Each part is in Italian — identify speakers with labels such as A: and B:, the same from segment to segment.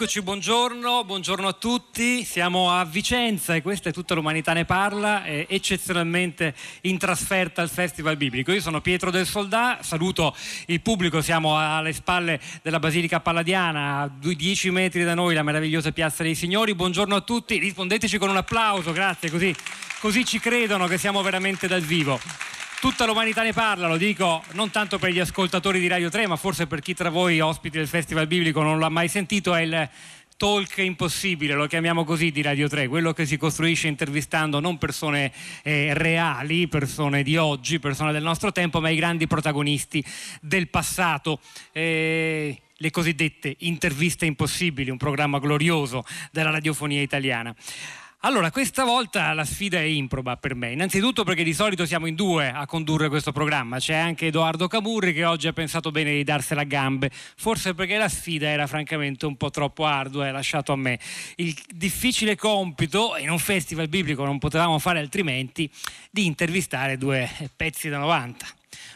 A: Eccoci, buongiorno, buongiorno a tutti. Siamo a Vicenza e questa è tutta l'umanità ne parla, eh, eccezionalmente in trasferta al Festival Biblico. Io sono Pietro del Soldà, saluto il pubblico, siamo alle spalle della Basilica Palladiana, a due- dieci metri da noi la meravigliosa Piazza dei Signori. Buongiorno a tutti, rispondeteci con un applauso, grazie, così, così ci credono che siamo veramente dal vivo. Tutta l'umanità ne parla, lo dico non tanto per gli ascoltatori di Radio 3, ma forse per chi tra voi ospiti del Festival Biblico non l'ha mai sentito, è il talk impossibile, lo chiamiamo così di Radio 3, quello che si costruisce intervistando non persone eh, reali, persone di oggi, persone del nostro tempo, ma i grandi protagonisti del passato. Eh, le cosiddette interviste impossibili, un programma glorioso della radiofonia italiana. Allora, questa volta la sfida è improba per me, innanzitutto perché di solito siamo in due a condurre questo programma, c'è anche Edoardo Camurri che oggi ha pensato bene di darsela a gambe, forse perché la sfida era francamente un po' troppo ardua e lasciato a me. Il difficile compito, in un festival biblico non potevamo fare altrimenti, di intervistare due pezzi da 90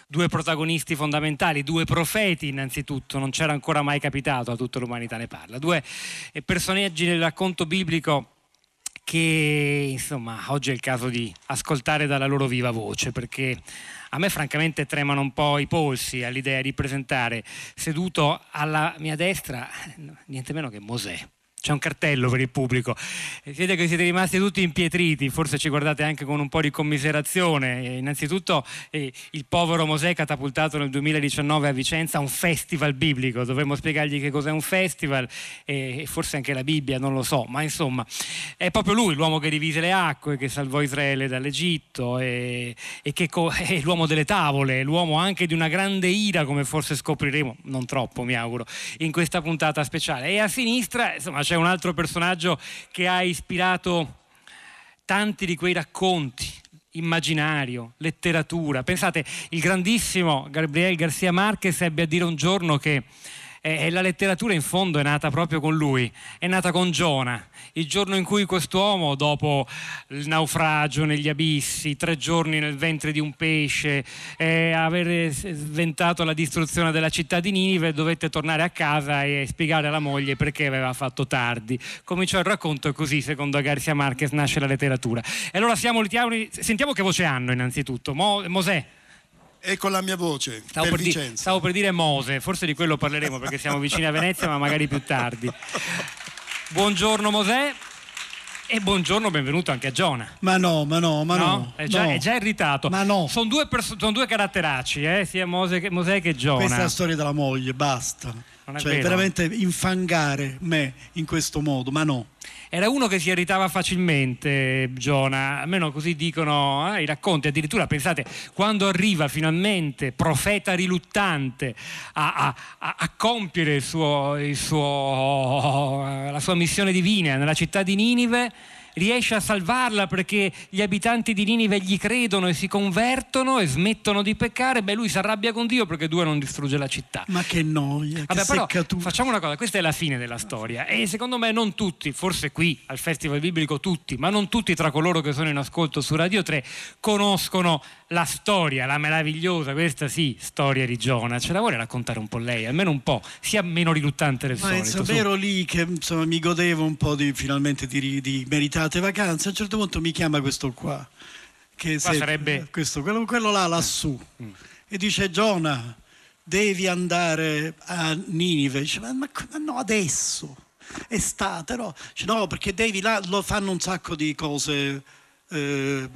A: due protagonisti fondamentali, due profeti innanzitutto, non c'era ancora mai capitato a tutta l'umanità ne parla, due personaggi del racconto biblico che insomma oggi è il caso di ascoltare dalla loro viva voce perché a me francamente tremano un po' i polsi all'idea di presentare seduto alla mia destra niente meno che Mosè. C'è un cartello per il pubblico. E Siete che siete rimasti tutti impietriti, forse ci guardate anche con un po' di commiserazione. E innanzitutto eh, il povero Mosè catapultato nel 2019 a Vicenza a un festival biblico. Dovremmo spiegargli che cos'è un festival e e forse anche la Bibbia, non lo so, ma insomma è proprio lui l'uomo che divise le acque, che salvò Israele dall'Egitto e, e che co- è l'uomo delle tavole, l'uomo anche di una grande ira, come forse scopriremo, non troppo mi auguro, in questa puntata speciale. E a sinistra insomma, c'è un altro personaggio che ha ispirato tanti di quei racconti, immaginario, letteratura. Pensate, il grandissimo Gabriel Garcia Marquez ebbe a dire un giorno che eh, la letteratura in fondo è nata proprio con lui, è nata con Giona, il giorno in cui quest'uomo, dopo il naufragio negli abissi, tre giorni nel ventre di un pesce, eh, aver sventato la distruzione della città di Ninive, dovette tornare a casa e spiegare alla moglie perché aveva fatto tardi. Cominciò il racconto e così, secondo Garcia Marquez, nasce la letteratura. E allora siamo, sentiamo che voce hanno innanzitutto. Mo- Mosè.
B: Ecco la mia voce
A: Stavo
B: per
A: per, di- stavo per dire Mose, forse di quello parleremo perché siamo vicini a Venezia, ma magari più tardi. Buongiorno Mosè e buongiorno, benvenuto anche a Giona.
C: Ma no, ma no, ma no.
A: È, già,
C: no.
A: è già irritato.
C: Ma no.
A: Sono due, perso- sono due caratteracci, eh, sia Mose che, Mosè che Giona.
C: Questa è la storia della moglie, basta.
A: Non è
C: Cioè,
A: vero.
C: veramente infangare me in questo modo, ma no.
A: Era uno che si irritava facilmente, Giona, almeno così dicono eh, i racconti. Addirittura pensate, quando arriva finalmente, profeta riluttante, a, a- a- compiere il suo- il suo- la sua missione divina nella città di Ninive, riesce a salvarla perché gli abitanti di Ninive gli credono e si convertono e smettono di peccare, beh lui si arrabbia con Dio perché Dio non distrugge la città.
C: Ma che noia, che
A: Vabbè, però
C: seccatura.
A: facciamo una cosa, questa è la fine della storia e secondo me non tutti, forse qui al Festival Biblico tutti, ma non tutti tra coloro che sono in ascolto su Radio 3 conoscono la storia, la meravigliosa, questa sì, storia di Giona. Ce la vuole raccontare un po' lei, almeno un po', sia meno riluttante del
C: Ma
A: solito.
C: insomma,
A: su.
C: ero lì che insomma, mi godevo un po' di, finalmente di, di meritate vacanze. A un certo punto mi chiama questo qua. Che
A: Qua sarebbe-
C: questo, quello, quello là lassù. E dice Giona, devi andare a Ninive. Dice, ma, ma ma no, adesso. È stata, no? Dice, no, perché devi là, lo fanno un sacco di cose eh,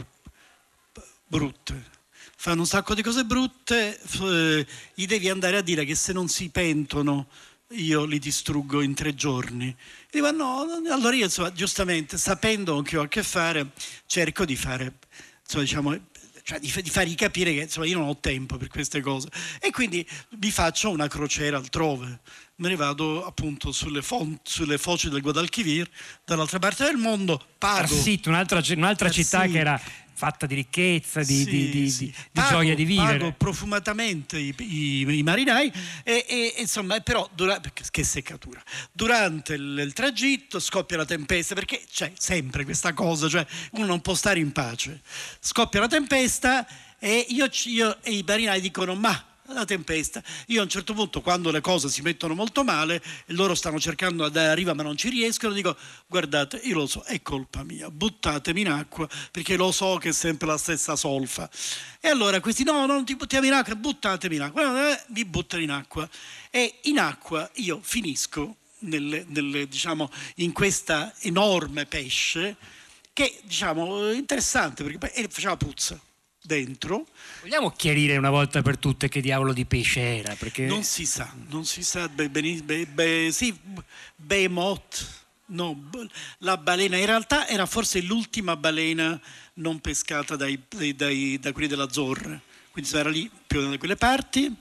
C: brutte. Fanno un sacco di cose brutte, f- eh, gli devi andare a dire che se non si pentono io li distruggo in tre giorni. Dico, no, no, allora io insomma, giustamente, sapendo che ho a che fare, cerco di fare, insomma, diciamo, cioè di, di fargli capire che insomma, io non ho tempo per queste cose. E quindi vi faccio una crociera altrove. Me ne vado appunto sulle, fon- sulle foci del Guadalquivir, dall'altra parte del mondo, pago.
A: Tarsit, un'altra, un'altra città che era fatta di ricchezza, di,
C: Sì,
A: di- di-
C: sì.
A: di-
C: Pago-
A: gioia di vivere.
C: Pago profumatamente i, i- i marinai e, e- insomma, però dura- che seccatura. Durante il, il tragitto scoppia la tempesta perché c'è sempre questa cosa, cioè uno non può stare in pace. Scoppia la tempesta e, io, io- e i marinai dicono ma la tempesta. Io a un certo punto, quando le cose si mettono molto male e loro stanno cercando di andare a riva ma non ci riescono, dico: Guardate, io lo so, è colpa mia, buttatemi in acqua perché lo so che è sempre la stessa solfa. E allora questi: No, non ti buttiamo in acqua, buttatemi in acqua. Eh, mi buttano in acqua. E in acqua io finisco nelle- nelle, diciamo, in questa enorme pesce che diciamo interessante perché poi- faceva puzza dentro.
A: Vogliamo chiarire una volta per tutte che diavolo di pesce era? Perché
C: Non si sa, non si sa, be, beni- be- be- sì, Behemoth, no, la balena, in realtà era forse l'ultima balena non pescata dai- dai- da quelli della Zorra, quindi era lì più o meno da quelle parti.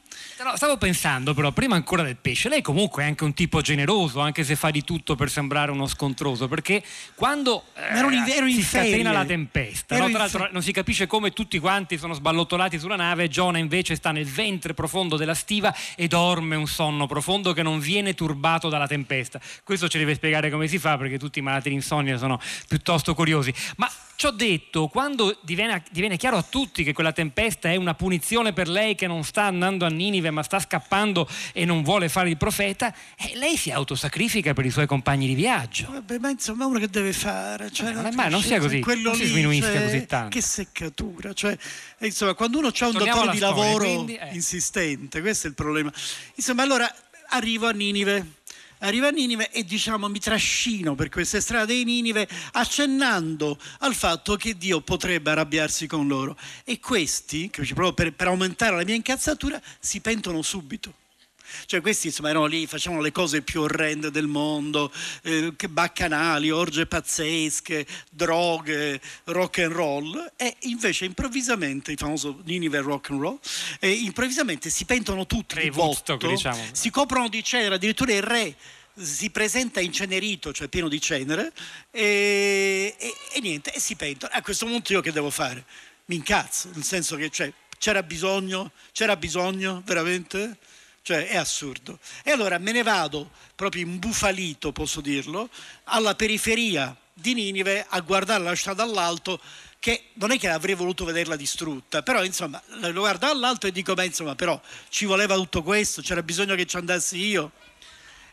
A: No, stavo pensando però, prima ancora del pesce, lei comunque è anche un tipo generoso, anche se fa di tutto per sembrare uno scontroso, perché quando eh,
C: ero in- ero in
A: si scatena
C: ferie.
A: la tempesta, no? tra l'altro non si capisce come tutti quanti sono sballottolati sulla nave, Giona invece sta nel ventre profondo della stiva e dorme un sonno profondo che non viene turbato dalla tempesta. Questo ci deve spiegare come si fa, perché tutti i malati di insonnia sono piuttosto curiosi. Ma Ciò detto, quando diviene, diviene chiaro a tutti che quella tempesta è una punizione per lei che non sta andando a Ninive ma sta scappando e non vuole fare il profeta, eh, lei si autosacrifica per i suoi compagni di viaggio.
C: Vabbè, ma insomma, uno che deve fare? Cioè,
A: Vabbè, non è mai- non sia così, non si sminuisca
C: cioè,
A: così tanto.
C: Che seccatura. Cioè, e insomma, quando uno ha un
A: Torniamo
C: datore di
A: storia,
C: lavoro
A: quindi, eh.
C: insistente, questo è il problema. Insomma, allora arrivo a Ninive. Arrivo a Ninive e diciamo mi trascino per queste strade di Ninive accennando al fatto che Dio potrebbe arrabbiarsi con loro. E questi, proprio per, per aumentare la mia incazzatura, si pentono subito. Cioè questi insomma erano lì, facevano le cose più orrende del mondo, eh, baccanali, orge pazzesche, droghe, rock and roll e invece improvvisamente, il famoso Ninive rock and roll, e improvvisamente si pentono tutti di
A: Pre-Woodstock,
C: botto,
A: diciamo.
C: si coprono di cenere, addirittura il re si presenta incenerito, cioè pieno di cenere e, e- e niente, e si pentono. A questo punto io che devo fare? Mi incazzo, nel senso che cioè, c'era bisogno, c'era bisogno veramente? Cioè è assurdo. E allora me ne vado proprio imbufalito, posso dirlo, alla periferia di Ninive a guardare la città dall'alto che non è che avrei voluto vederla distrutta, però insomma lo guardo dall'alto e dico, beh insomma però ci voleva tutto questo, c'era bisogno che ci andassi io.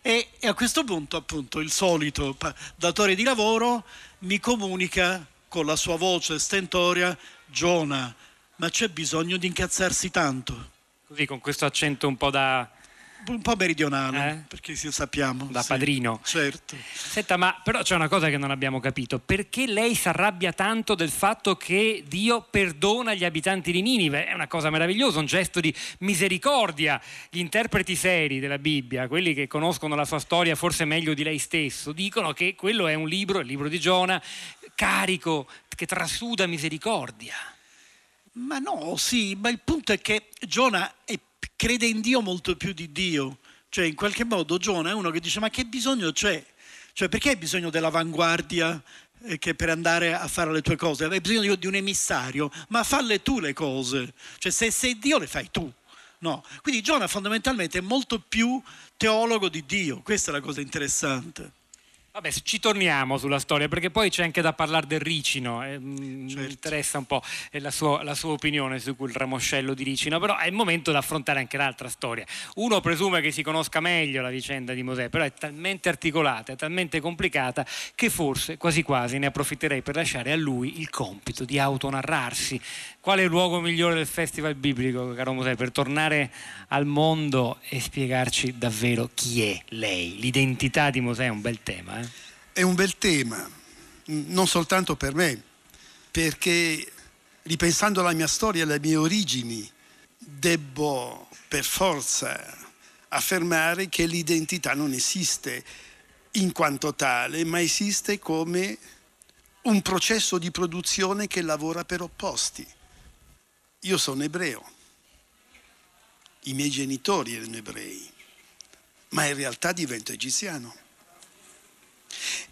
C: E, e a questo punto, appunto, il solito datore di lavoro mi comunica con la sua voce stentoria: Giona, ma c'è bisogno di incazzarsi tanto.
A: Così con questo accento un po' da,
C: Un po' meridionale,
A: Eh?
C: perché si sappiamo.
A: da
C: sì.
A: padrino.
C: Certo.
A: Senta, ma però c'è una cosa che non abbiamo capito. Perché lei si arrabbia tanto del fatto che Dio perdona gli abitanti di Ninive? È una cosa meravigliosa, un gesto di misericordia. Gli interpreti seri della Bibbia, quelli che conoscono la sua storia forse meglio di lei stesso, dicono che quello è un libro, il libro di Giona, carico, che trasuda misericordia.
C: Ma no, sì, ma il punto è che Giona è- crede in Dio molto più di Dio. Cioè, in qualche modo Giona è uno che dice, ma che bisogno c'è? Cioè, perché hai bisogno dell'avanguardia eh, che per andare a fare le tue cose? Hai bisogno di- un emissario, ma falle tu le cose. Cioè, se sei Dio le fai tu. No. Quindi Giona fondamentalmente è molto più teologo di Dio. Questa è la cosa interessante.
A: Vabbè, ci torniamo sulla storia perché poi c'è anche da parlare del ricino. eh, mm,
C: Certo.
A: Mi interessa un po' eh, la sua, la sua opinione su quel ramoscello di ricino, però è il momento di affrontare anche l'altra storia. Uno presume che si conosca meglio la vicenda di Mosè, però è talmente articolata, è talmente complicata che forse quasi quasi ne approfitterei per lasciare a lui il compito di autonarrarsi. Qual è il luogo migliore del Festival Biblico, caro Mosè, per tornare al mondo e spiegarci davvero chi è lei? L'identità di Mosè è un bel tema, eh?
B: È un bel tema, non soltanto per me, perché ripensando alla mia storia alle mie origini, debbo per forza affermare che l'identità non esiste in quanto tale, ma esiste come un processo di produzione che lavora per opposti. Io sono ebreo, i miei genitori erano ebrei, ma in realtà divento egiziano.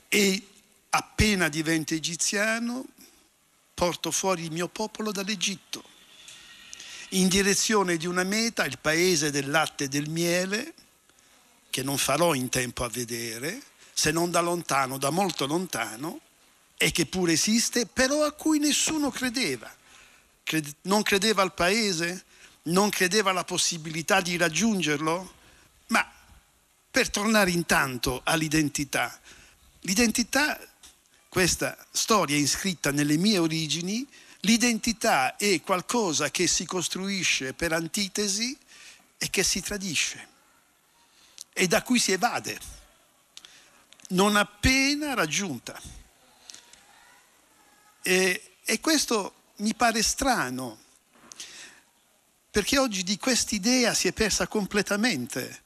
B: E appena divento egiziano porto fuori il mio popolo dall'Egitto, in direzione di una meta, il paese del latte e del miele, che non farò in tempo a vedere, se non da lontano, da molto lontano, e che pure esiste, però a cui nessuno credeva. Non credeva al paese, non credeva alla possibilità di raggiungerlo, ma per tornare intanto all'identità, l'identità, questa storia iscritta nelle mie origini, l'identità è qualcosa che si costruisce per antitesi e che si tradisce e da cui si evade, non appena raggiunta. E, e questo mi pare strano, perché oggi di quest'idea si è persa completamente,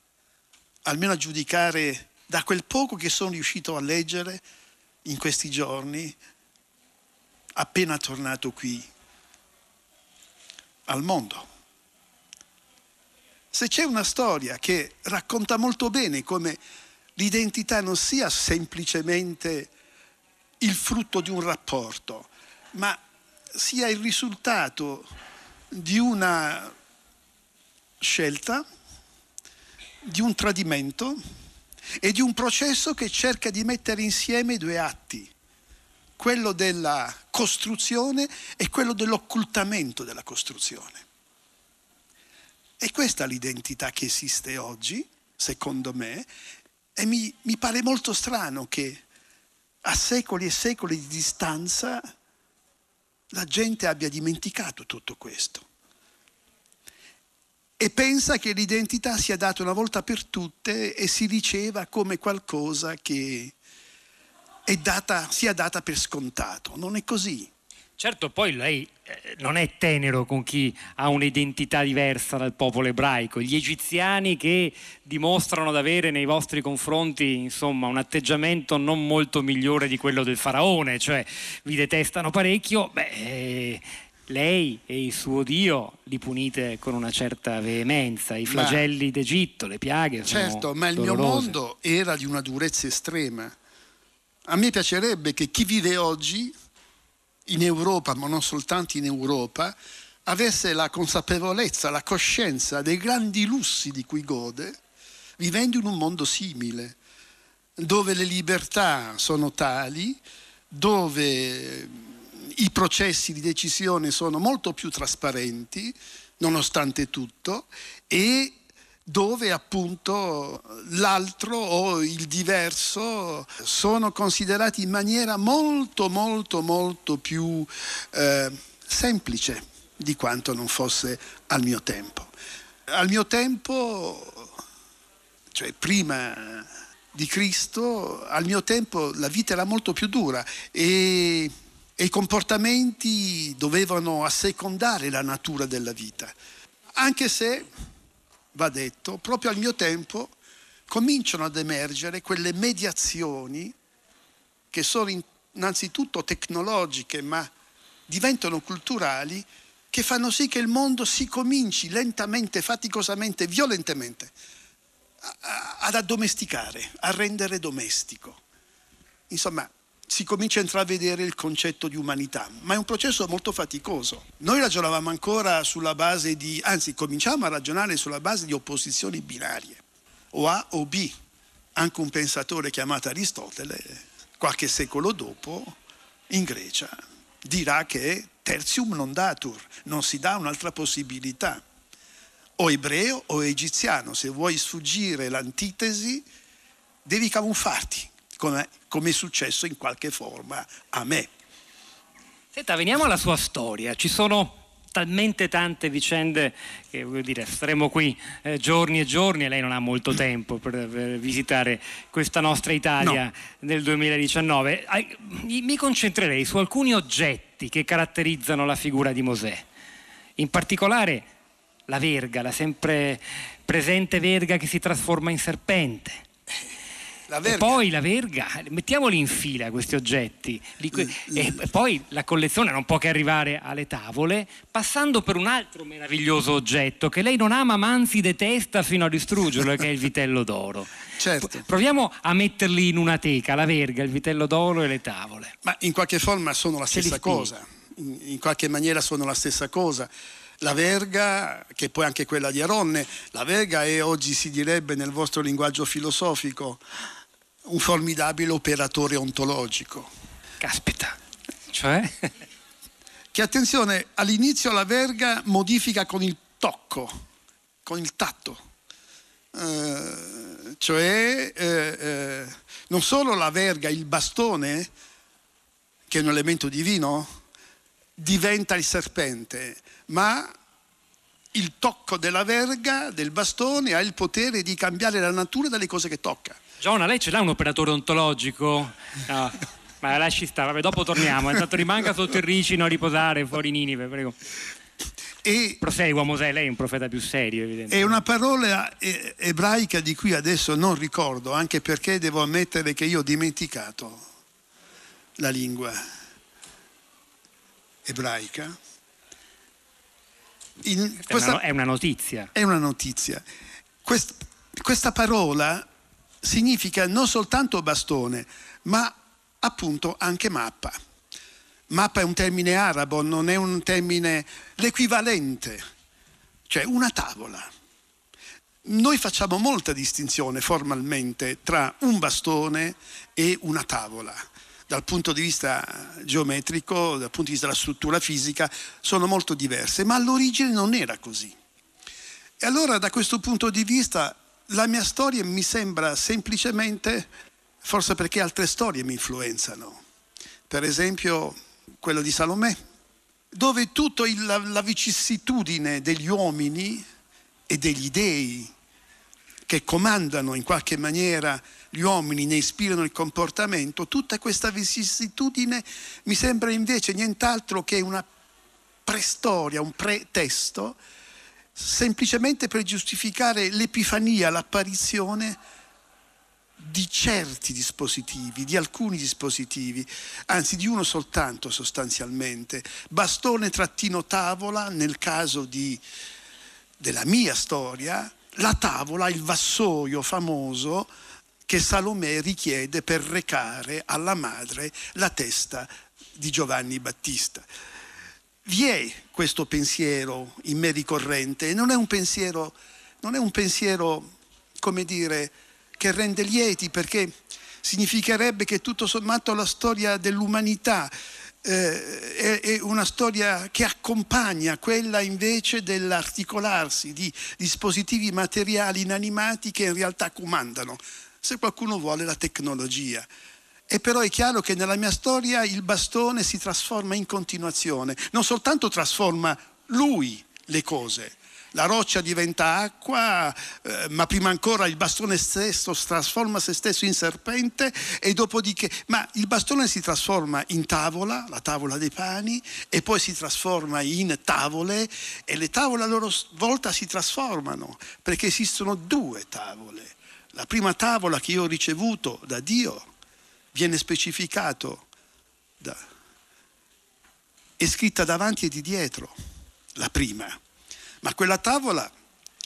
B: almeno a giudicare da quel poco che sono riuscito a leggere in questi giorni, appena tornato qui al mondo. Se c'è una storia che racconta molto bene come l'identità non sia semplicemente il frutto di un rapporto, ma sia il risultato di una scelta, di un tradimento e di un processo che cerca di mettere insieme due atti, quello della costruzione e quello dell'occultamento della costruzione. E questa è l'identità che esiste oggi, secondo me, e mi, mi pare molto strano che a secoli e secoli di distanza la gente abbia dimenticato tutto questo e pensa che l'identità sia data una volta per tutte e si riceva come qualcosa che data, sia data per scontato. Non è così.
A: Certo, poi lei eh, non è tenero con chi ha un'identità diversa dal popolo ebraico. Gli egiziani che dimostrano di avere nei vostri confronti insomma, un atteggiamento non molto migliore di quello del faraone, cioè vi detestano parecchio, beh, eh, lei e il suo Dio li punite con una certa veemenza. I flagelli ma, d'Egitto, le piaghe.
B: Certo, ma il dolorose. mio mondo era di una durezza estrema. A me piacerebbe che chi vive oggi in Europa, ma non soltanto in Europa, avesse la consapevolezza, la coscienza dei grandi lussi di cui gode, vivendo in un mondo simile, dove le libertà sono tali, dove i processi di decisione sono molto più trasparenti, nonostante tutto, e dove appunto l'altro o il diverso sono considerati in maniera molto molto molto più eh, semplice di quanto non fosse al mio tempo. Al mio tempo, cioè prima di Cristo, al mio tempo la vita era molto più dura e, e i comportamenti dovevano assecondare la natura della vita, anche se va detto, proprio al mio tempo cominciano ad emergere quelle mediazioni che sono innanzitutto tecnologiche ma diventano culturali che fanno sì che il mondo si cominci lentamente, faticosamente, violentemente ad addomesticare, a rendere domestico. Insomma, si comincia a intravedere il concetto di umanità, ma è un processo molto faticoso. Noi ragionavamo ancora sulla base di, anzi cominciamo a ragionare sulla base di opposizioni binarie, o A o B. Anche un pensatore chiamato Aristotele, qualche secolo dopo, in Grecia, dirà che tertium non datur, non si dà un'altra possibilità. O ebreo o egiziano, se vuoi sfuggire l'antitesi, devi camuffarti come, come è successo in qualche forma a me.
A: Senta, veniamo alla sua storia. Ci sono talmente tante vicende che voglio dire, staremo qui eh, giorni e giorni e lei non ha molto tempo per, per visitare questa nostra Italia no. nel 2019. Mi concentrerei su alcuni oggetti che caratterizzano la figura di Mosè. In particolare la verga, la sempre presente verga che si trasforma in serpente E poi la verga, mettiamoli in fila questi oggetti. E poi la collezione non può che arrivare alle tavole, passando per un altro meraviglioso oggetto che lei non ama ma anzi detesta fino a distruggerlo, che è il vitello d'oro.
B: Certo.
A: Proviamo a metterli in una teca, la verga, il vitello d'oro e le tavole.
B: Ma in qualche forma sono la stessa cosa, in, in qualche maniera sono la stessa cosa. La verga, che poi anche quella di Aronne, la verga è oggi si direbbe nel vostro linguaggio filosofico un formidabile operatore ontologico.
A: Caspita. Cioè?
B: Che attenzione, all'inizio la verga modifica con il tocco, con il tatto. Eh, cioè eh, eh, non solo la verga, il bastone, che è un elemento divino, diventa il serpente, ma il tocco della verga, del bastone, ha il potere di cambiare la natura delle cose che tocca.
A: Giona, lei ce l'ha un operatore ontologico? No. Ma lasci stare, vabbè, dopo torniamo. Intanto rimanga sotto il ricino a riposare fuori Ninive, prego.
B: E
A: Prosegua Mosè, lei è un profeta più serio, evidentemente.
B: È una parola eh, ebraica di cui adesso non ricordo, anche perché devo ammettere che io ho dimenticato la lingua ebraica. In
A: È una,
B: questa-
A: è una notizia.
B: è una notizia. Quest- questa parola significa non soltanto bastone, ma appunto anche mappa. Mappa è un termine arabo, non è un termine l'equivalente, cioè una tavola. Noi facciamo molta distinzione formalmente tra un bastone e una tavola. Dal punto di vista geometrico, dal punto di vista della struttura fisica, sono molto diverse, ma all'origine non era così. E allora da questo punto di vista la mia storia mi sembra semplicemente, forse perché altre storie mi influenzano, per esempio quella di Salomè, dove tutta la, la vicissitudine degli uomini e degli dei che comandano in qualche maniera gli uomini, ne ispirano il comportamento, tutta questa vicissitudine mi sembra invece nient'altro che una preistoria, un pretesto, semplicemente per giustificare l'epifania, l'apparizione di certi dispositivi, di alcuni dispositivi, anzi di uno soltanto sostanzialmente, bastone trattino tavola nel caso di, della mia storia, la tavola, il vassoio famoso che Salomè richiede per recare alla madre la testa di Giovanni Battista. Vi è questo pensiero in me ricorrente non è un pensiero, non è un pensiero, come dire, che rende lieti perché significherebbe che tutto sommato la storia dell'umanità eh, è, è una storia che accompagna quella invece dell'articolarsi di dispositivi materiali inanimati che in realtà comandano, se qualcuno vuole, la tecnologia. E però è chiaro che nella mia storia il bastone si trasforma in continuazione, non soltanto trasforma lui le cose, la roccia diventa acqua, eh, ma prima ancora il bastone stesso trasforma se stesso in serpente e dopodiché, ma il bastone si trasforma in tavola, la tavola dei pani, e poi si trasforma in tavole e le tavole a loro volta si trasformano perché esistono due tavole. La prima tavola che io ho ricevuto da Dio viene specificato, da, è scritta davanti e di dietro, la prima. Ma quella tavola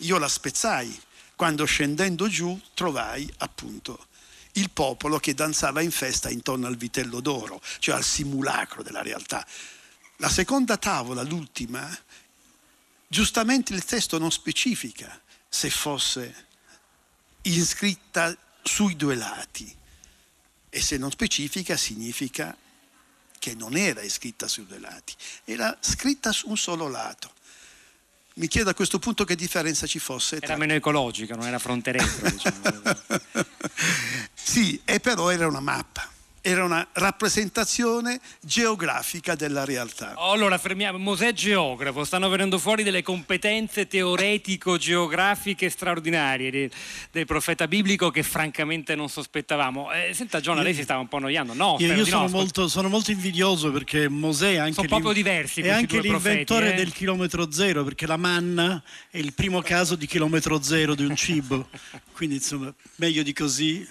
B: io la spezzai quando scendendo giù trovai appunto il popolo che danzava in festa intorno al vitello d'oro, cioè al simulacro della realtà. La seconda tavola, l'ultima, giustamente il testo non specifica se fosse iscritta sui due lati e se non specifica significa che non era iscritta sui due lati, era scritta su un solo lato. Mi chiedo a questo punto che differenza ci fosse.
A: Era
B: tra-
A: meno ecologica, non era fronte diciamo.
B: sì, e però era una mappa, era una rappresentazione geografica della realtà.
A: Oh, allora fermiamo, Mosè è geografo, stanno venendo fuori delle competenze teoretico-geografiche straordinarie de- del profeta biblico che francamente non sospettavamo. Eh, senta Giona, lei si stava un po' annoiando? No,
C: Io, io sono,
A: no,
C: molto, sono molto invidioso perché Mosè è anche,
A: Sono proprio diversi
C: è anche
A: due profeti,
C: l'inventore
A: eh.
C: del chilometro zero perché la manna è il primo caso di chilometro zero di un cibo. Quindi insomma, meglio di così.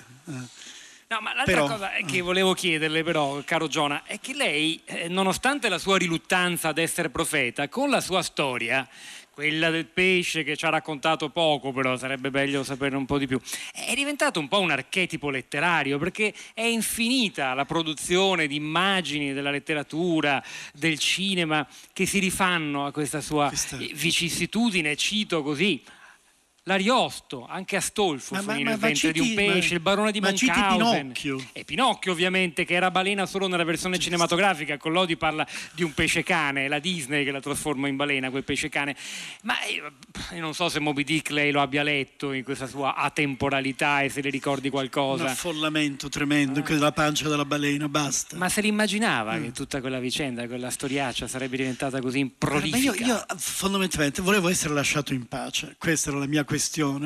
A: No, ma l'altra
C: Però-
A: cosa che volevo chiederle però, caro Giona, è che lei, eh, nonostante la sua riluttanza ad essere profeta, con la sua storia, quella del pesce che ci ha raccontato poco, però sarebbe meglio saperne un po' di più, è diventato un po' un archetipo letterario, perché è infinita la produzione di immagini della letteratura, del cinema, che si rifanno a questa sua vicissitudine, cito così. L'Ariosto, anche Astolfo
C: Ma-
A: fu
C: ma-
A: nel
C: ma-
A: ventre di un
C: citi-
A: pesce, il barone di
C: ma citi
A: Munchausen.
C: Pinocchio.
A: E Pinocchio ovviamente, che era balena solo nella versione cinematografica, Collodi parla di un pesce cane, è la Disney che la trasforma in balena, quel pesce cane. Ma eh, io non so se Moby Dick lei lo abbia letto in questa sua atemporalità e se le ricordi
C: Un
A: qualcosa.
C: affollamento tremendo, che la pancia della balena, basta.
A: Ma se l'immaginava
C: Mm.
A: che tutta quella vicenda, quella storiaccia sarebbe diventata così
C: Ma
A: prolifica?
C: io, io, fondamentalmente volevo essere lasciato in pace, questa era la mia questione,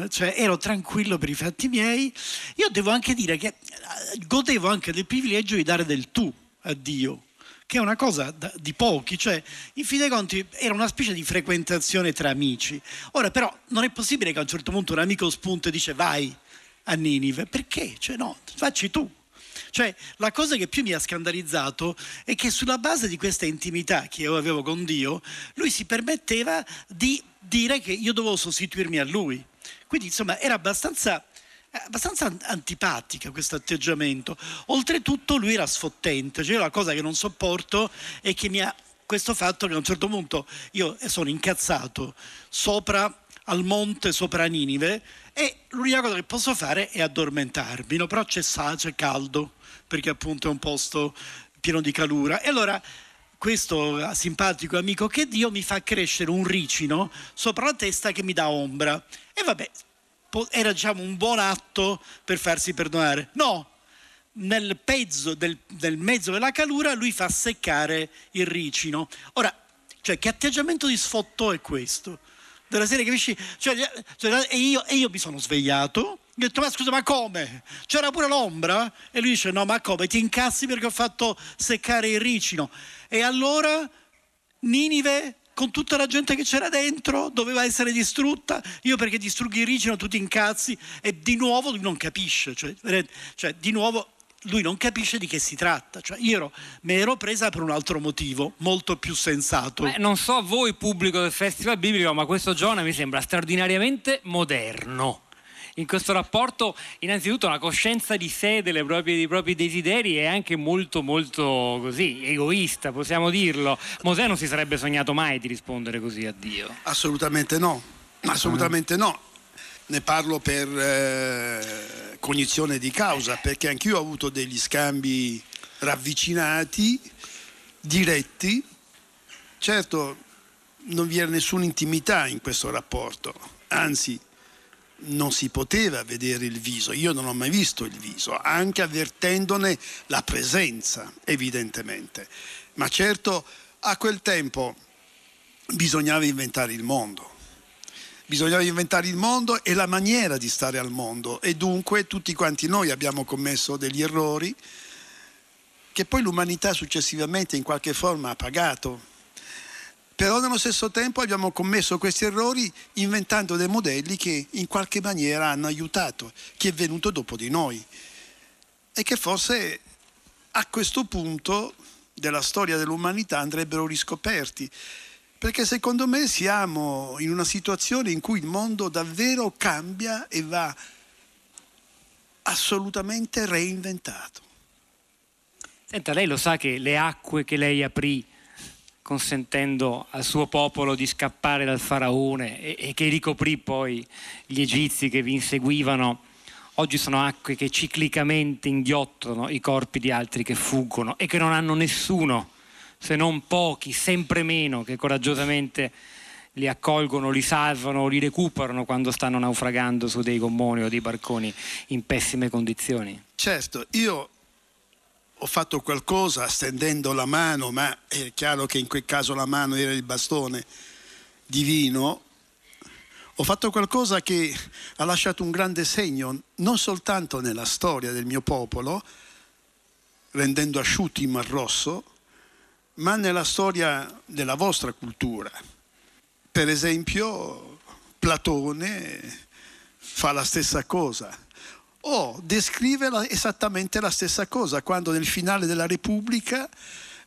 C: cioè ero tranquillo per i fatti miei. Io devo anche dire che eh, godevo anche del privilegio di dare del tu a Dio, che è una cosa da- di pochi, cioè in fin dei conti era una specie di frequentazione tra amici. Ora però non è possibile che a un certo punto un amico spunta e dice vai a Ninive, perché? Cioè no, facci tu. Cioè, la cosa che più mi ha scandalizzato è che sulla base di questa intimità che io avevo con Dio, lui si permetteva di dire che io dovevo sostituirmi a lui. Quindi, insomma, era abbastanza, abbastanza an- antipatica questo atteggiamento. Oltretutto lui era sfottente, cioè la cosa che non sopporto è che mi ha questo fatto che a un certo punto io sono incazzato sopra al monte sopra Ninive e l'unica cosa che posso fare è addormentarmi, no? però c'è sa, c'è caldo, perché appunto è un posto pieno di calura. E allora questo simpatico amico che Dio mi fa crescere un ricino sopra la testa che mi dà ombra. E vabbè, era diciamo un buon atto per farsi perdonare. No, nel pezzo del, del mezzo della calura lui fa seccare il ricino. Ora, cioè, che atteggiamento di sfotto è questo? Della serie capisci? Cioè, cioè, e, io, e io mi sono svegliato, ho detto ma scusa ma come? C'era pure l'ombra? E lui dice no ma come? Ti incazzi perché ho fatto seccare il ricino. E allora Ninive con tutta la gente che c'era dentro doveva essere distrutta io perché distrughi il ricino tu ti incazzi e di nuovo lui non capisce cioè? Cioè, di nuovo lui non capisce di che si tratta cioè, io mi ero presa per un altro motivo molto più sensato
A: Beh, non so voi pubblico del Festival Biblico, ma questo Giona mi sembra straordinariamente moderno. In questo rapporto, innanzitutto, la coscienza di sé, delle proprie- dei propri desideri è anche molto, molto così, egoista, possiamo dirlo. Mosè non si sarebbe sognato mai di rispondere così a Dio.
B: Assolutamente no, assolutamente no. Ne parlo per eh, cognizione di causa, perché anch'io ho avuto degli scambi ravvicinati, diretti. Certo, non vi era nessuna intimità in questo rapporto, anzi non si poteva vedere il viso, io non ho mai visto il viso, anche avvertendone la presenza, evidentemente. Ma certo, a quel tempo bisognava inventare il mondo. Bisognava inventare il mondo e la maniera di stare al mondo e dunque tutti quanti noi abbiamo commesso degli errori che poi l'umanità successivamente in qualche forma ha pagato. Però nello stesso tempo abbiamo commesso questi errori inventando dei modelli che in qualche maniera hanno aiutato chi è venuto dopo di noi e che forse a questo punto della storia dell'umanità andrebbero riscoperti. Perché secondo me siamo in una situazione in cui il mondo davvero cambia e va assolutamente reinventato.
A: Senta, lei lo sa che le acque che lei aprì consentendo al suo popolo di scappare dal faraone e, e che ricoprì poi gli egizi che vi inseguivano, oggi sono acque che ciclicamente inghiottano i corpi di altri che fuggono e che non hanno nessuno, se non pochi, sempre meno, che coraggiosamente li accolgono, li salvano, li recuperano quando stanno naufragando su dei gommoni o dei barconi in pessime condizioni.
B: Certo, io ho fatto qualcosa stendendo la mano, ma è chiaro che in quel caso la mano era il bastone divino. Ho fatto qualcosa che ha lasciato un grande segno, non soltanto nella storia del mio popolo, rendendo asciutti il Mar Rosso, ma nella storia della vostra cultura. Per esempio, Platone fa la stessa cosa. O descrive la- esattamente la stessa cosa, quando nel finale della Repubblica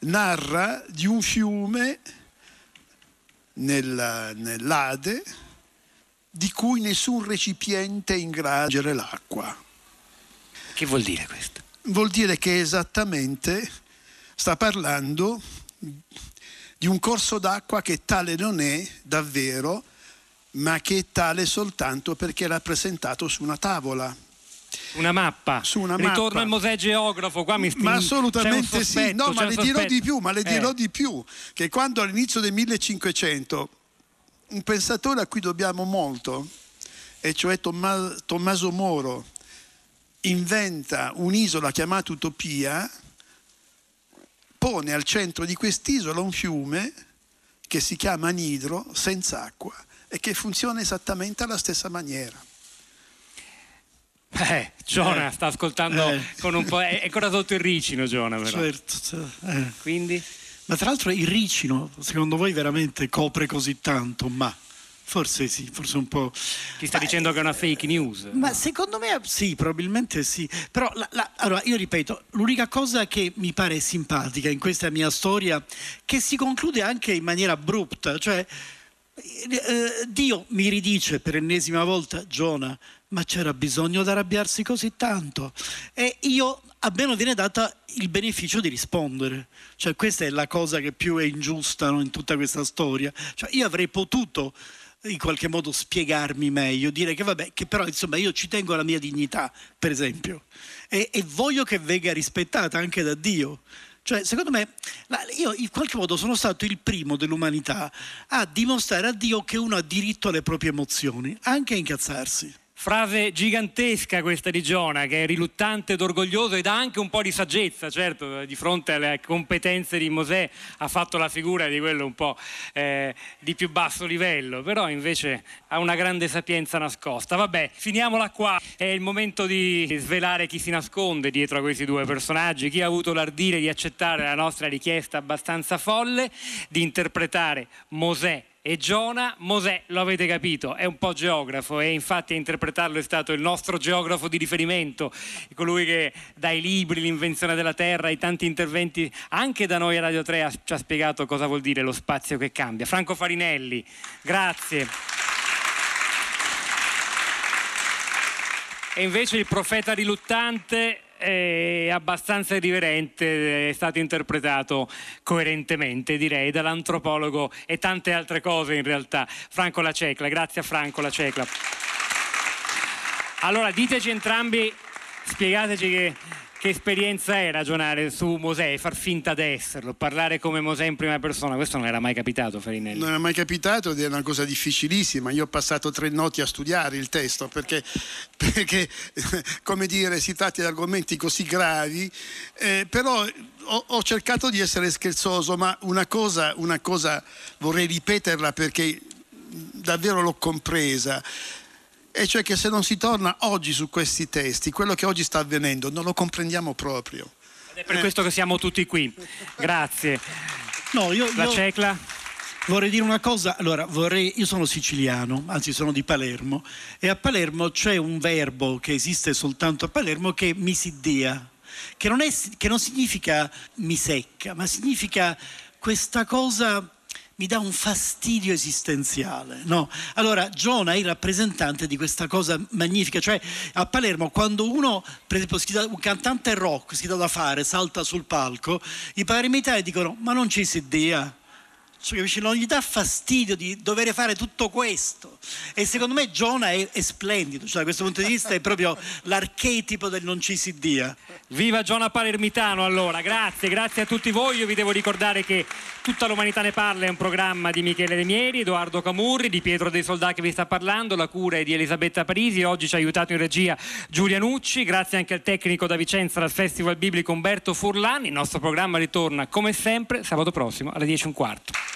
B: narra di un fiume nella- nell'Ade di cui nessun recipiente è in grado di l'acqua.
A: Che vuol dire questo?
B: Vuol dire che esattamente sta parlando di un corso d'acqua che tale non è davvero, ma che è tale soltanto perché è rappresentato su una tavola.
A: Una mappa.
B: Su una
A: Ritorno
B: mappa.
A: al Mosè geografo, qua mi
B: Ma assolutamente
A: un
B: sì,
A: sospetto,
B: no, ma le dirò
A: sospetto.
B: di più, ma le
A: Eh.
B: dirò di più, che quando all'inizio del 1500 un pensatore a cui dobbiamo molto, e cioè Tomma- Tommaso Moro, inventa un'isola chiamata Utopia, pone al centro di quest'isola un fiume che si chiama Nidro, senza acqua, e che funziona esattamente alla stessa maniera.
A: Eh, Giona
C: Eh.
A: sta ascoltando
C: Eh.
A: con un po'. È è ancora sotto il ricino, Giona, però.
C: Certo, cioè, eh.
A: Quindi.
C: Ma tra l'altro il ricino, secondo voi veramente copre così tanto? Ma forse sì, forse un po'.
A: Ti sta
C: Ma-
A: dicendo che è una fake news?
C: Ma secondo me sì, probabilmente sì. Però la- la- allora, io ripeto, l'unica cosa che mi pare simpatica in questa mia storia, che si conclude anche in maniera abrupta, cioè eh, Dio mi ridice per ennesima volta, Giona, ma c'era bisogno di arrabbiarsi così tanto. E io a me non viene data il beneficio di rispondere. Cioè questa è la cosa che più è ingiusta no, in tutta questa storia. Cioè, io avrei potuto in qualche modo spiegarmi meglio, dire che vabbè, che però insomma io ci tengo alla mia dignità, per esempio, e, e voglio che venga rispettata anche da Dio. Cioè, secondo me, io in qualche modo sono stato il primo dell'umanità a dimostrare a Dio che uno ha diritto alle proprie emozioni, anche a incazzarsi.
A: Frase gigantesca questa di Giona, che è riluttante ed orgoglioso ed ha anche un po' di saggezza, certo, di fronte alle competenze di Mosè ha fatto la figura di quello un po' eh, di più basso livello, però invece ha una grande sapienza nascosta. Vabbè, finiamola qua, è il momento di svelare chi si nasconde dietro a questi due personaggi, chi ha avuto l'ardire di accettare la nostra richiesta abbastanza folle di interpretare Mosè e Giona, Mosè, lo avete capito, è un po' geografo e infatti a interpretarlo è stato il nostro geografo di riferimento, colui che dai libri, l'invenzione della Terra, i tanti interventi anche da noi a Radio 3 ha- ci ha spiegato cosa vuol dire lo spazio che cambia. Franco Farinelli, grazie. E invece il profeta riluttante è abbastanza irriverente, è stato interpretato coerentemente, direi, dall'antropologo e tante altre cose in realtà. Franco La Cecla, grazie a Franco La Cecla. Allora, diteci entrambi, spiegateci che, che esperienza è ragionare su Mosè far finta di esserlo, parlare come Mosè in prima persona. Questo non era mai capitato, Farinelli.
B: Non è mai capitato ed è una cosa difficilissima. Io ho passato tre notti a studiare il testo perché, perché come dire, si tratta di argomenti così gravi, eh, però ho, ho cercato di essere scherzoso, ma una cosa, una cosa vorrei ripeterla perché davvero l'ho compresa. E cioè che se non si torna oggi su questi testi, quello che oggi sta avvenendo non lo comprendiamo proprio.
A: Ed è per questo che siamo tutti qui. Grazie.
C: No, io,
A: La
C: io
A: Cecla?
C: vorrei dire una cosa. Allora, vorrei, io sono siciliano, anzi sono di Palermo, e a Palermo c'è un verbo che esiste soltanto a Palermo che è misiddia, che non, è, che non significa mi secca, ma significa questa cosa mi dà un fastidio esistenziale. No? Allora, Giona è il rappresentante di questa cosa magnifica, cioè a Palermo quando uno, per esempio, un cantante rock si dà da fare, salta sul palco, i palermitani dicono ma non ci si dia. Cioè, capisci? non gli dà fastidio di dover fare tutto questo e secondo me Giona è, è splendido cioè, da questo punto di vista è proprio l'archetipo del non ci si dia
A: Viva Giona Palermitano allora, grazie, grazie a tutti voi. Io vi devo ricordare che Tutta l'umanità ne parla è un programma di Michele Lemieri, Edoardo Camurri, di Pietro dei Soldà che vi sta parlando, la cura è di Elisabetta Parisi, oggi ci ha aiutato in regia Giulia Nucci, grazie anche al tecnico da Vicenza del Festival Biblico Umberto Furlan. Il nostro programma ritorna come sempre sabato prossimo alle 10.15.